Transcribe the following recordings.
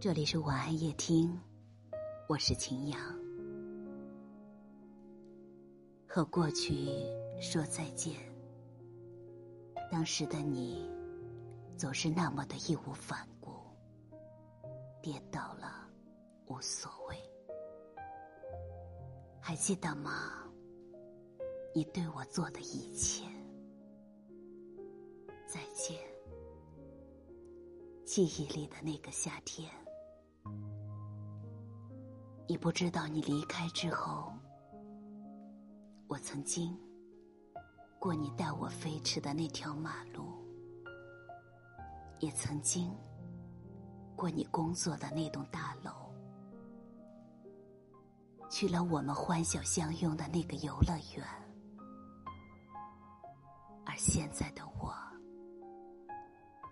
这里是晚安夜听，我是秦阳。和过去说再见。当时的你，总是那么的义无反顾。跌倒了，无所谓。还记得吗？你对我做的一切。再见，记忆里的那个夏天。你不知道，你离开之后，我曾经过你带我飞驰的那条马路，也曾经过你工作的那栋大楼，去了我们欢笑相拥的那个游乐园，而现在的我，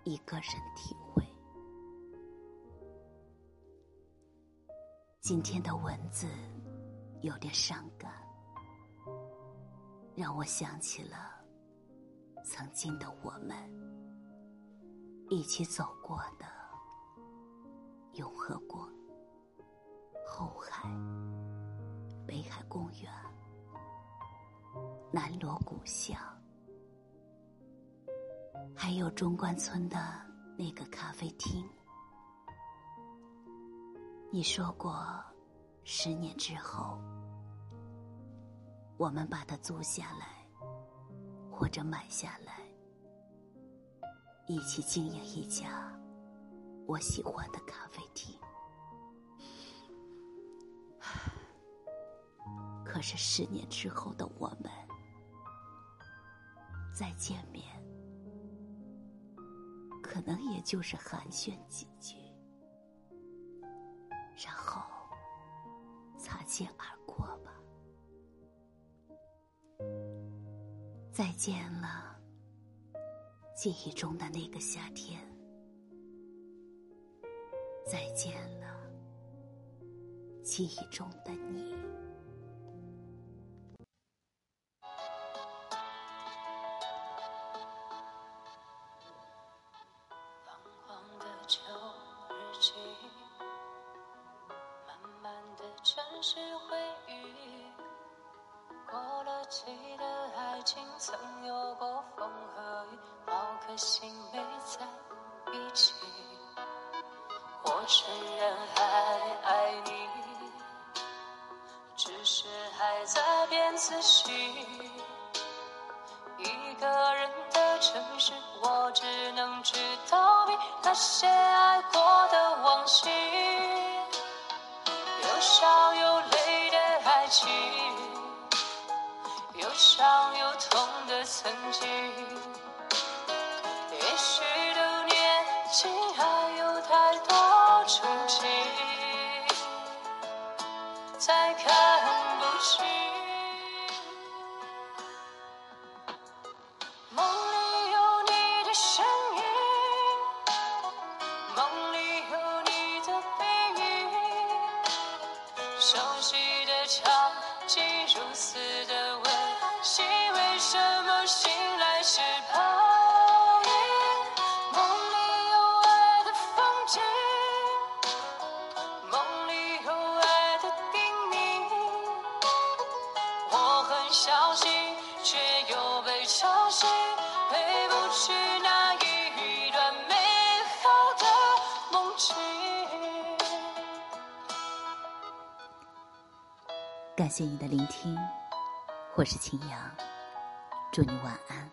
一个人体。今天的文字有点伤感，让我想起了曾经的我们一起走过的永和宫、后海、北海公园、南锣鼓巷，还有中关村的那个咖啡厅。你说过，十年之后，我们把它租下来，或者买下来，一起经营一家我喜欢的咖啡厅。可是十年之后的我们，再见面，可能也就是寒暄几句。然后擦肩而过吧。再见了，记忆中的那个夏天。再见了，记忆中的你。记得爱情曾有过风和雨，好可惜没在一起。我承认还爱你，只是还在变仔细。一个人的城市，我只能去逃避那些爱过的往昔。有笑曾经。也许都年轻，还有太多憧憬，才看不清。梦里有你的身影，梦里有你的背影。熟悉的场景，如此的温馨，为什么消息，却又被吵醒，回不去那一段美好的梦境。感谢你的聆听，我是秦阳，祝你晚安。